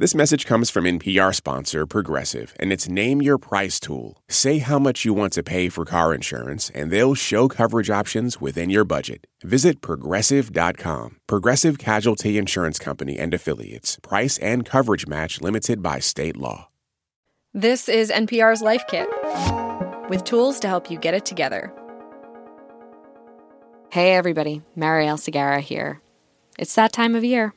This message comes from NPR sponsor Progressive, and it's Name Your Price tool. Say how much you want to pay for car insurance, and they'll show coverage options within your budget. Visit progressive.com. Progressive Casualty Insurance Company and Affiliates. Price and coverage match limited by state law. This is NPR's Life Kit with tools to help you get it together. Hey, everybody. Marielle Segarra here. It's that time of year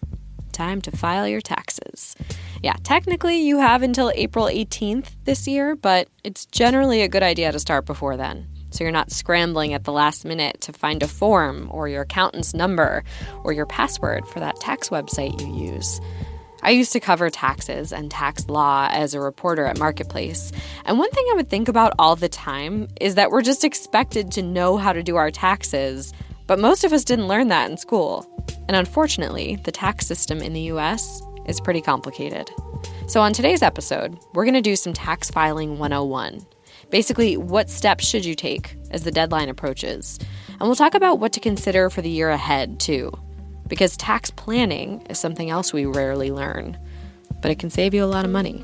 time to file your taxes. Yeah, technically you have until April 18th this year, but it's generally a good idea to start before then. So you're not scrambling at the last minute to find a form or your accountant's number or your password for that tax website you use. I used to cover taxes and tax law as a reporter at Marketplace. And one thing I would think about all the time is that we're just expected to know how to do our taxes, but most of us didn't learn that in school. And unfortunately, the tax system in the US is pretty complicated. So, on today's episode, we're going to do some tax filing 101. Basically, what steps should you take as the deadline approaches? And we'll talk about what to consider for the year ahead, too. Because tax planning is something else we rarely learn, but it can save you a lot of money.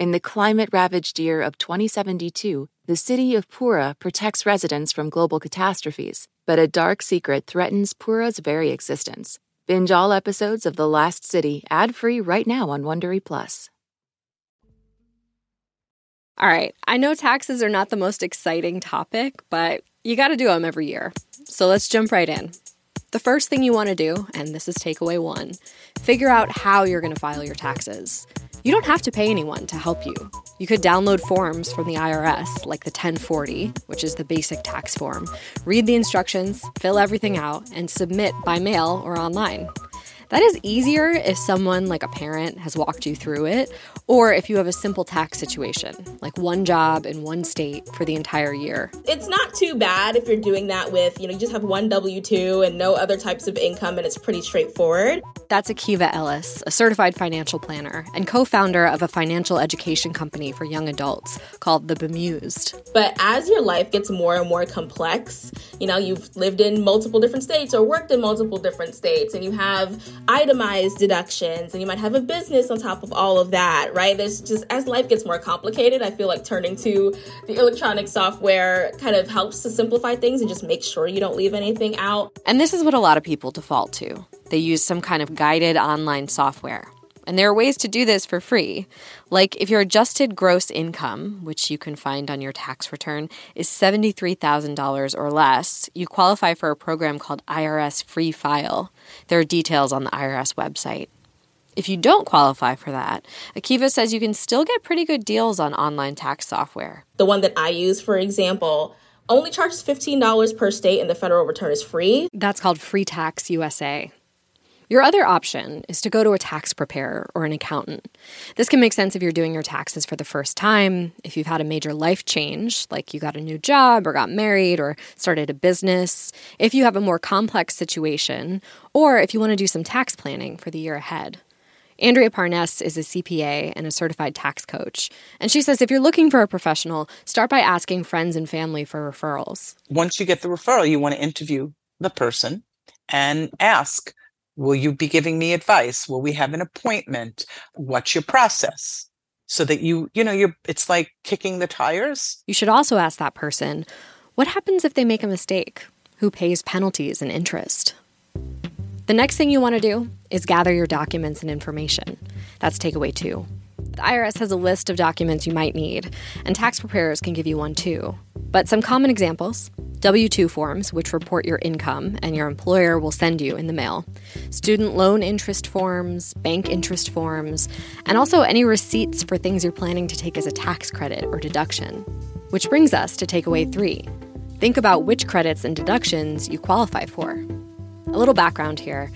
In the climate ravaged year of 2072, the city of Pura protects residents from global catastrophes, but a dark secret threatens Pura's very existence. Binge all episodes of The Last City ad-free right now on Wondery Plus. All right, I know taxes are not the most exciting topic, but you got to do them every year. So let's jump right in. The first thing you want to do, and this is takeaway one, figure out how you're going to file your taxes. You don't have to pay anyone to help you. You could download forms from the IRS, like the 1040, which is the basic tax form, read the instructions, fill everything out, and submit by mail or online. That is easier if someone like a parent has walked you through it, or if you have a simple tax situation, like one job in one state for the entire year. It's not too bad if you're doing that with, you know, you just have one W 2 and no other types of income, and it's pretty straightforward. That's Akiva Ellis, a certified financial planner and co founder of a financial education company for young adults called The Bemused. But as your life gets more and more complex, you know, you've lived in multiple different states or worked in multiple different states, and you have itemized deductions, and you might have a business on top of all of that, right? There's just, as life gets more complicated, I feel like turning to the electronic software kind of helps to simplify things and just make sure you don't leave anything out. And this is what a lot of people default to. They use some kind of guided online software. And there are ways to do this for free. Like if your adjusted gross income, which you can find on your tax return, is $73,000 or less, you qualify for a program called IRS Free File. There are details on the IRS website. If you don't qualify for that, Akiva says you can still get pretty good deals on online tax software. The one that I use, for example, only charges $15 per state and the federal return is free. That's called Free Tax USA. Your other option is to go to a tax preparer or an accountant. This can make sense if you're doing your taxes for the first time, if you've had a major life change, like you got a new job or got married or started a business, if you have a more complex situation, or if you want to do some tax planning for the year ahead. Andrea Parnes is a CPA and a certified tax coach. And she says if you're looking for a professional, start by asking friends and family for referrals. Once you get the referral, you want to interview the person and ask Will you be giving me advice? Will we have an appointment? What's your process? So that you, you know, you're, it's like kicking the tires. You should also ask that person what happens if they make a mistake? Who pays penalties and interest? The next thing you want to do is gather your documents and information. That's takeaway two. The IRS has a list of documents you might need, and tax preparers can give you one too. But some common examples W 2 forms, which report your income and your employer will send you in the mail, student loan interest forms, bank interest forms, and also any receipts for things you're planning to take as a tax credit or deduction. Which brings us to takeaway three think about which credits and deductions you qualify for. A little background here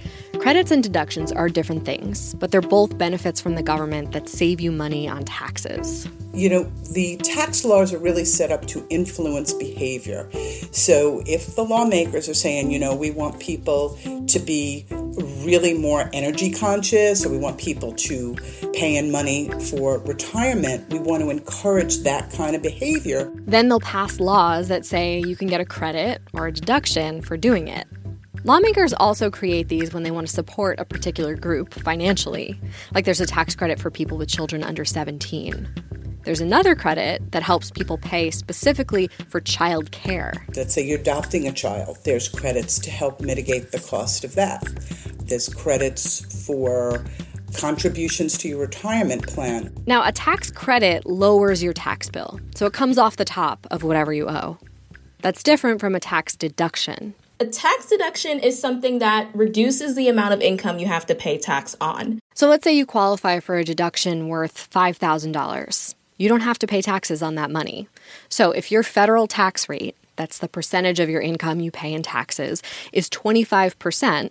Credits and deductions are different things, but they're both benefits from the government that save you money on taxes. You know, the tax laws are really set up to influence behavior. So if the lawmakers are saying, you know, we want people to be really more energy conscious or we want people to pay in money for retirement, we want to encourage that kind of behavior. Then they'll pass laws that say you can get a credit or a deduction for doing it. Lawmakers also create these when they want to support a particular group financially, like there's a tax credit for people with children under 17. There's another credit that helps people pay specifically for child care. Let's say you're adopting a child, there's credits to help mitigate the cost of that. There's credits for contributions to your retirement plan. Now, a tax credit lowers your tax bill, so it comes off the top of whatever you owe. That's different from a tax deduction. A tax deduction is something that reduces the amount of income you have to pay tax on. So let's say you qualify for a deduction worth $5,000. You don't have to pay taxes on that money. So if your federal tax rate, that's the percentage of your income you pay in taxes, is 25%,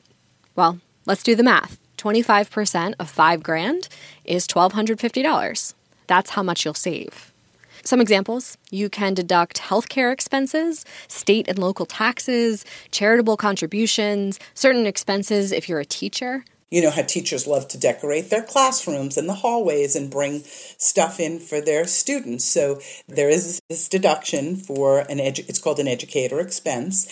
well, let's do the math. 25% of 5 grand is $1250. That's how much you'll save. Some examples you can deduct healthcare expenses, state and local taxes, charitable contributions, certain expenses if you're a teacher. You know how teachers love to decorate their classrooms and the hallways and bring stuff in for their students. So there is this deduction for an edu- it's called an educator expense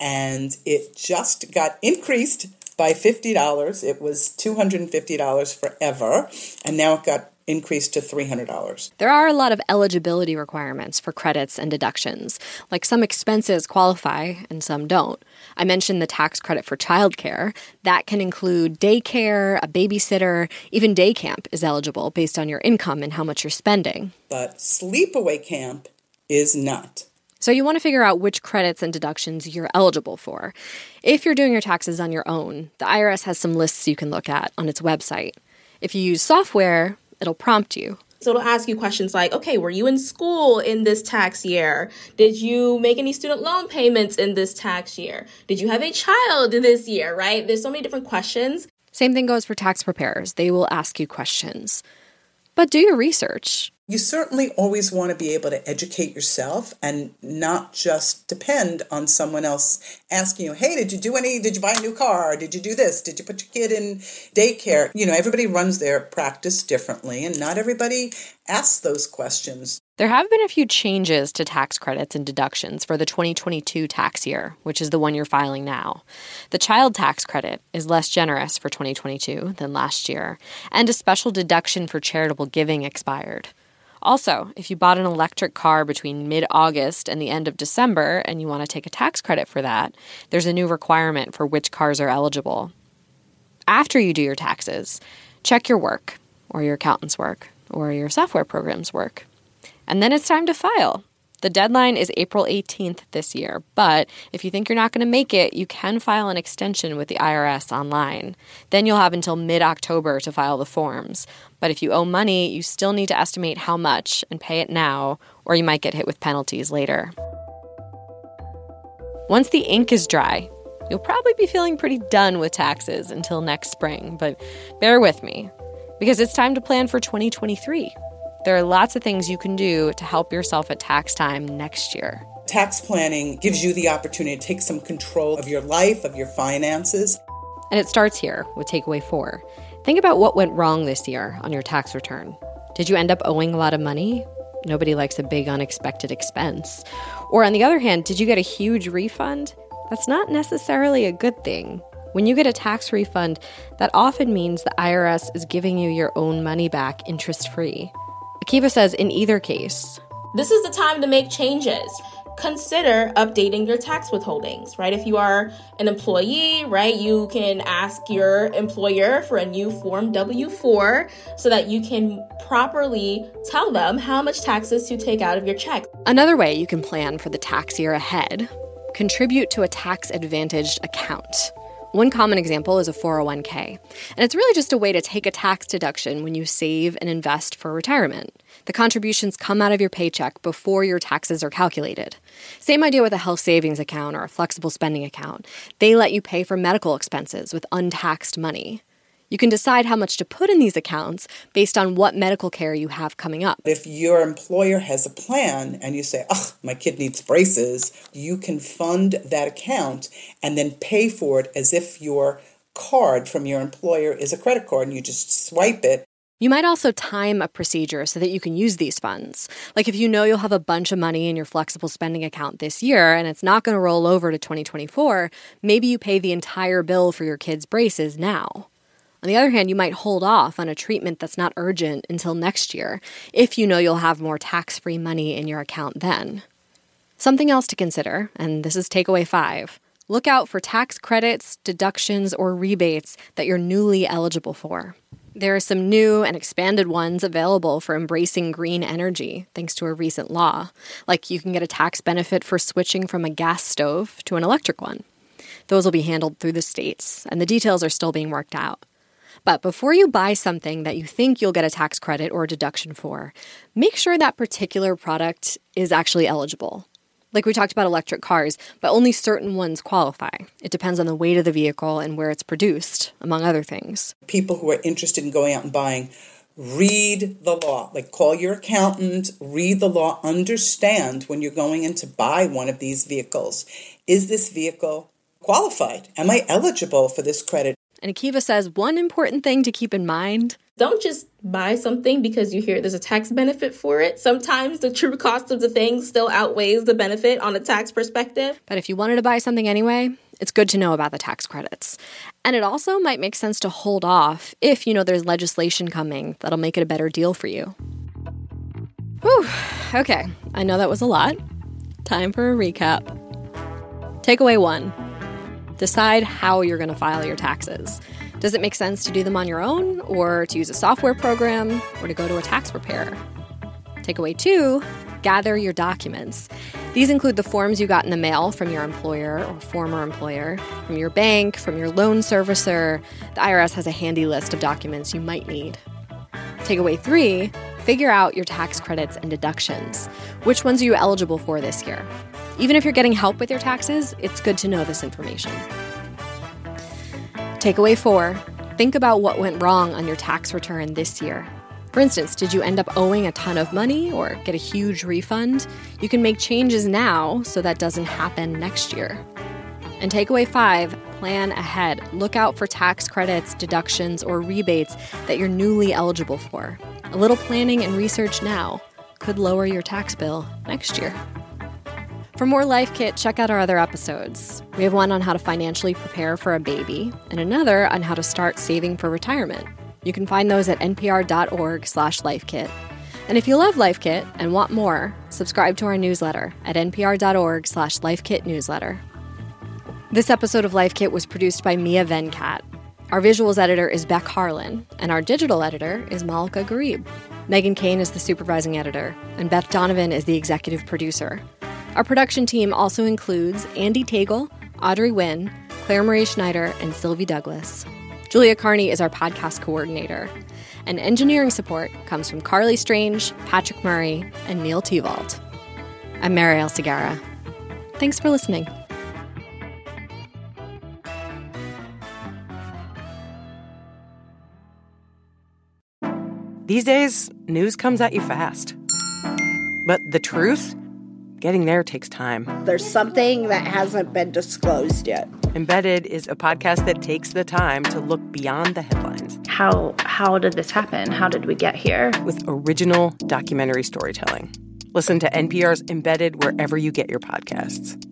and it just got increased by $50. It was $250 forever and now it got increased to $300. There are a lot of eligibility requirements for credits and deductions. Like some expenses qualify and some don't. I mentioned the tax credit for childcare. That can include daycare, a babysitter, even day camp is eligible based on your income and how much you're spending. But sleepaway camp is not. So you want to figure out which credits and deductions you're eligible for. If you're doing your taxes on your own, the IRS has some lists you can look at on its website. If you use software, it'll prompt you. So it'll ask you questions like, okay, were you in school in this tax year? Did you make any student loan payments in this tax year? Did you have a child this year, right? There's so many different questions. Same thing goes for tax preparers. They will ask you questions. But do your research. You certainly always want to be able to educate yourself and not just depend on someone else asking you, hey, did you do any, did you buy a new car? Did you do this? Did you put your kid in daycare? You know, everybody runs their practice differently and not everybody asks those questions. There have been a few changes to tax credits and deductions for the 2022 tax year, which is the one you're filing now. The child tax credit is less generous for 2022 than last year, and a special deduction for charitable giving expired. Also, if you bought an electric car between mid August and the end of December and you want to take a tax credit for that, there's a new requirement for which cars are eligible. After you do your taxes, check your work, or your accountant's work, or your software program's work. And then it's time to file. The deadline is April 18th this year, but if you think you're not going to make it, you can file an extension with the IRS online. Then you'll have until mid October to file the forms. But if you owe money, you still need to estimate how much and pay it now, or you might get hit with penalties later. Once the ink is dry, you'll probably be feeling pretty done with taxes until next spring, but bear with me because it's time to plan for 2023. There are lots of things you can do to help yourself at tax time next year. Tax planning gives you the opportunity to take some control of your life, of your finances. And it starts here with takeaway four. Think about what went wrong this year on your tax return. Did you end up owing a lot of money? Nobody likes a big unexpected expense. Or on the other hand, did you get a huge refund? That's not necessarily a good thing. When you get a tax refund, that often means the IRS is giving you your own money back interest free. Akiva says in either case, this is the time to make changes. consider updating your tax withholdings, right? If you are an employee, right, you can ask your employer for a new Form W 4 so that you can properly tell them how much taxes to take out of your check. Another way you can plan for the tax year ahead contribute to a tax advantaged account. One common example is a 401k, and it's really just a way to take a tax deduction when you save and invest for retirement. The contributions come out of your paycheck before your taxes are calculated. Same idea with a health savings account or a flexible spending account. They let you pay for medical expenses with untaxed money. You can decide how much to put in these accounts based on what medical care you have coming up. If your employer has a plan and you say, oh, my kid needs braces, you can fund that account and then pay for it as if your card from your employer is a credit card and you just swipe it. You might also time a procedure so that you can use these funds. Like if you know you'll have a bunch of money in your flexible spending account this year and it's not going to roll over to 2024, maybe you pay the entire bill for your kid's braces now. On the other hand, you might hold off on a treatment that's not urgent until next year if you know you'll have more tax free money in your account then. Something else to consider, and this is takeaway five look out for tax credits, deductions, or rebates that you're newly eligible for. There are some new and expanded ones available for embracing green energy, thanks to a recent law. Like you can get a tax benefit for switching from a gas stove to an electric one. Those will be handled through the states, and the details are still being worked out. But before you buy something that you think you'll get a tax credit or deduction for, make sure that particular product is actually eligible. Like we talked about electric cars, but only certain ones qualify. It depends on the weight of the vehicle and where it's produced, among other things. People who are interested in going out and buying, read the law. Like call your accountant, read the law, understand when you're going in to buy one of these vehicles. Is this vehicle qualified? Am I eligible for this credit? And Akiva says one important thing to keep in mind don't just buy something because you hear there's a tax benefit for it. Sometimes the true cost of the thing still outweighs the benefit on a tax perspective. But if you wanted to buy something anyway, it's good to know about the tax credits. And it also might make sense to hold off if you know there's legislation coming that'll make it a better deal for you. Whew, okay, I know that was a lot. Time for a recap. Takeaway one Decide how you're going to file your taxes. Does it make sense to do them on your own, or to use a software program, or to go to a tax preparer? Takeaway two gather your documents. These include the forms you got in the mail from your employer or former employer, from your bank, from your loan servicer. The IRS has a handy list of documents you might need. Takeaway three figure out your tax credits and deductions. Which ones are you eligible for this year? Even if you're getting help with your taxes, it's good to know this information. Takeaway four think about what went wrong on your tax return this year. For instance, did you end up owing a ton of money or get a huge refund? You can make changes now so that doesn't happen next year. And takeaway five plan ahead. Look out for tax credits, deductions, or rebates that you're newly eligible for. A little planning and research now could lower your tax bill next year. For more Life Kit, check out our other episodes. We have one on how to financially prepare for a baby and another on how to start saving for retirement. You can find those at npr.org slash lifekit. And if you love Life Kit and want more, subscribe to our newsletter at npr.org slash lifekitnewsletter. This episode of Life Kit was produced by Mia Venkat. Our visuals editor is Beck Harlan, and our digital editor is Malika Gharib. Meghan Keane is the supervising editor, and Beth Donovan is the executive producer. Our production team also includes Andee Tagle, Audrey Nguyen, Clare Marie Schneider, and Sylvie Douglis. Julia Carney is our podcast coordinator. And engineering support comes from Carleigh Strange, Patrick Murray, and Neil Tevault. I'm Marielle Segarra. Thanks for listening. These days, news comes at you fast. But the truth? Getting there takes time. There's something that hasn't been disclosed yet. Embedded is a podcast that takes the time to look beyond the headlines. How how did this happen? How did we get here? With original documentary storytelling. Listen to NPR's Embedded wherever you get your podcasts.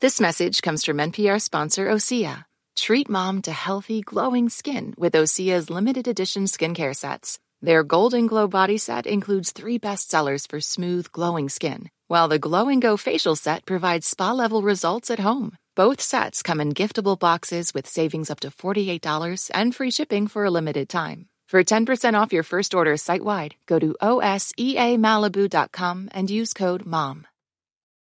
This message comes from NPR sponsor Osea. Treat mom to healthy, glowing skin with Osea's limited edition skincare sets. Their Golden Glow body set includes three bestsellers for smooth, glowing skin, while the Glow and Go facial set provides spa level results at home. Both sets come in giftable boxes with savings up to $48 and free shipping for a limited time. For 10% off your first order site wide, go to OSEAMalibu.com and use code MOM.